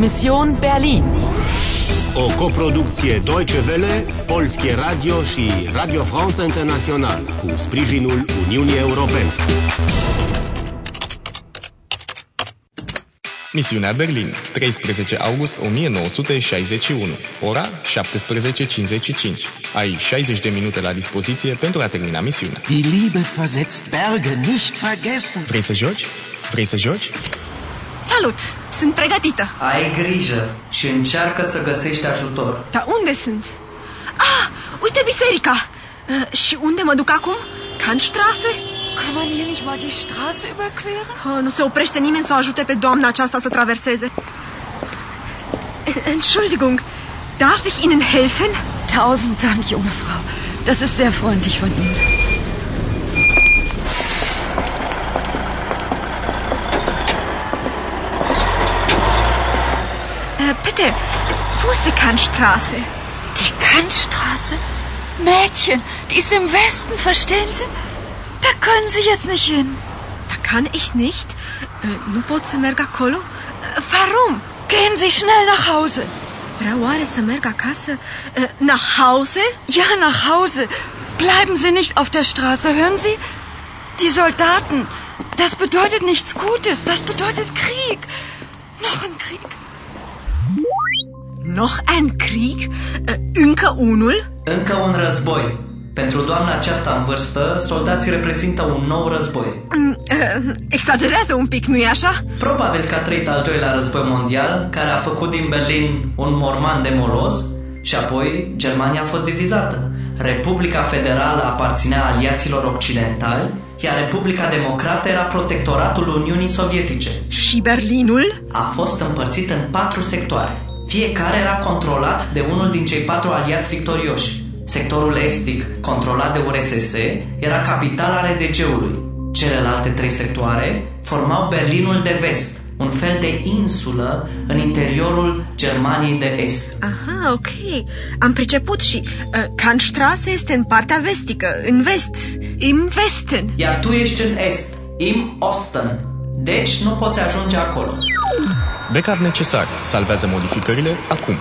Mission Berlin. O coproducție Deutsche Welle, Polskie Radio și Radio France International cu sprijinul Uniunii Europene. Misiunea Berlin, 13 august 1961, ora 17.55. Ai 60 de minute la dispoziție pentru a termina misiunea. Die Liebe versetzt Berge, nicht vergessen. Vrei să joci? Vrei să joci? Salut! Sunt pregătită. Ai grijă și încearcă să găsești ajutor. Dar unde sunt? Ah, uite biserica! Uh, și unde mă duc acum? Kantstraße? Kann man hier nicht mal die Straße überqueren? Oh, nu se oprește nimeni să o ajute pe doamna aceasta să traverseze. Entschuldigung, darf ich Ihnen helfen? Tausend Dank, junge Frau. Das ist sehr freundlich von Ihnen. Äh, bitte, wo ist die Kantstraße? Die Kantstraße? Mädchen, die ist im Westen, verstehen Sie? Da können Sie jetzt nicht hin. Da kann ich nicht. Äh, nu pot să merg acolo? Äh, Warum? Gehen Sie schnell nach Hause. Vreau oare să merg acasă? Äh, Nach Hause? Ja, nach Hause. Bleiben Sie nicht auf der Straße, hören Sie? Die Soldaten, das bedeutet nichts Gutes, das bedeutet Krieg. Noch ein Krieg. Noch ein Krieg? Äh, Încă unul? Încă un război. Pentru doamna aceasta în vârstă, soldații reprezintă un nou război. Mm, uh, Exagerează un pic, nu-i așa? Probabil că a trăit al doilea război mondial, care a făcut din Berlin un morman de molos și apoi Germania a fost divizată. Republica Federală aparținea aliaților occidentali, iar Republica Democrată era protectoratul Uniunii Sovietice. Și Berlinul? A fost împărțit în patru sectoare. Fiecare era controlat de unul din cei patru aliați victorioși. Sectorul estic, controlat de URSS, era capitala RDG-ului. Celelalte trei sectoare formau Berlinul de vest, un fel de insulă în interiorul Germaniei de Est. Aha, ok. Am priceput și uh, Kantstraße este în partea vestică, în vest, im Westen. Iar tu ești în Est, im Osten. Deci nu poți ajunge acolo. Backup necesar. Salvează modificările acum.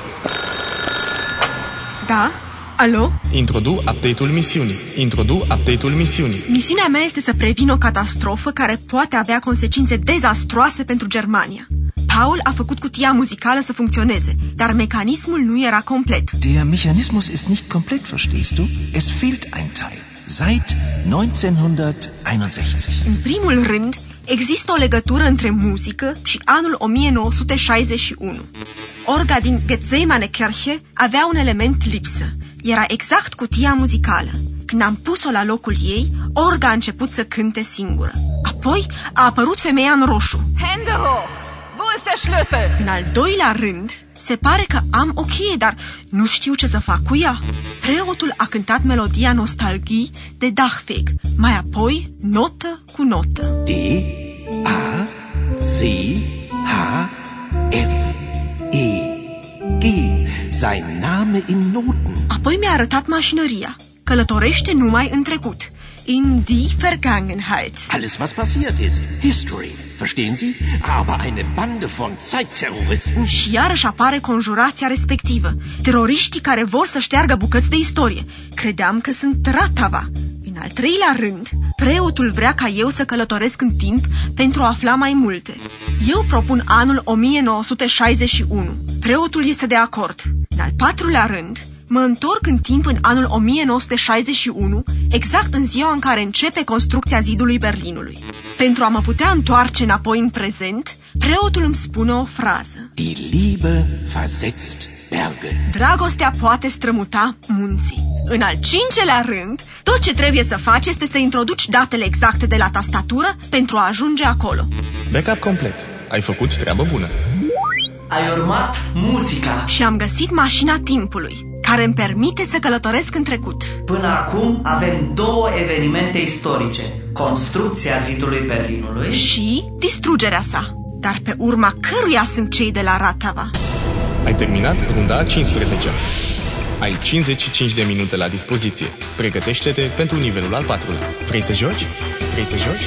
Da? Alo? Introdu update-ul misiunii. Introdu update-ul misiunii. Misiunea mea este să previn o catastrofă care poate avea consecințe dezastroase pentru Germania. Paul a făcut cutia muzicală să funcționeze, dar mecanismul nu era complet. Der Mechanismus ist nicht komplett, verstehst du? Es fehlt ein Teil. Seit 1961. În primul rând, există o legătură între muzică și anul 1961. Orga din Gethsemane-Kirche avea un element lipsă. Era exact cutia muzicală. Când am pus-o la locul ei, orga a început să cânte singură. Apoi a apărut femeia în roșu. Hände hoch! Wo ist der Schlüssel? În al doilea rând, se pare că am o cheie, dar nu știu ce să fac cu ea. Preotul a cântat melodia Nostalgie de Dachweg, mai apoi notă cu notă. D, A, C, H, F, E, G. Sein Name in Noten. Apoi mi-a arătat mașinăria. Călătorește numai în trecut. In die Vergangenheit. Alles, was passiert ist. History. Verstehen Sie? Aber eine Bande von Zeitterroristen. Și iarăși apare conjurația respectivă. Teroriștii care vor să șteargă bucăți de istorie. Credeam că sunt Ratava. În al treilea rând, preotul vrea ca eu să călătoresc în timp pentru a afla mai multe. Eu propun anul 1961. Preotul este de acord. În al patrulea rând, mă întorc în timp în anul 1961, exact în ziua în care începe construcția zidului Berlinului. Pentru a mă putea întoarce înapoi în prezent, preotul îmi spune o frază. Die Liebe versetzt Berge. Dragostea poate strămuta munții. În al cincelea rând, tot ce trebuie să faci este să introduci datele exacte de la tastatură pentru a ajunge acolo. Backup complet. Ai făcut treabă bună. Ai urmat muzica. Și am găsit mașina timpului, care îmi permite să călătoresc în trecut. Până acum avem două evenimente istorice. Construcția zidului Berlinului Și distrugerea sa. Dar pe urma căruia sunt cei de la Ratava? Ai terminat runda a 15 Ai 55 de minute la dispoziție. Pregătește-te pentru nivelul al patrulea. Vrei să joci? Vrei să joci?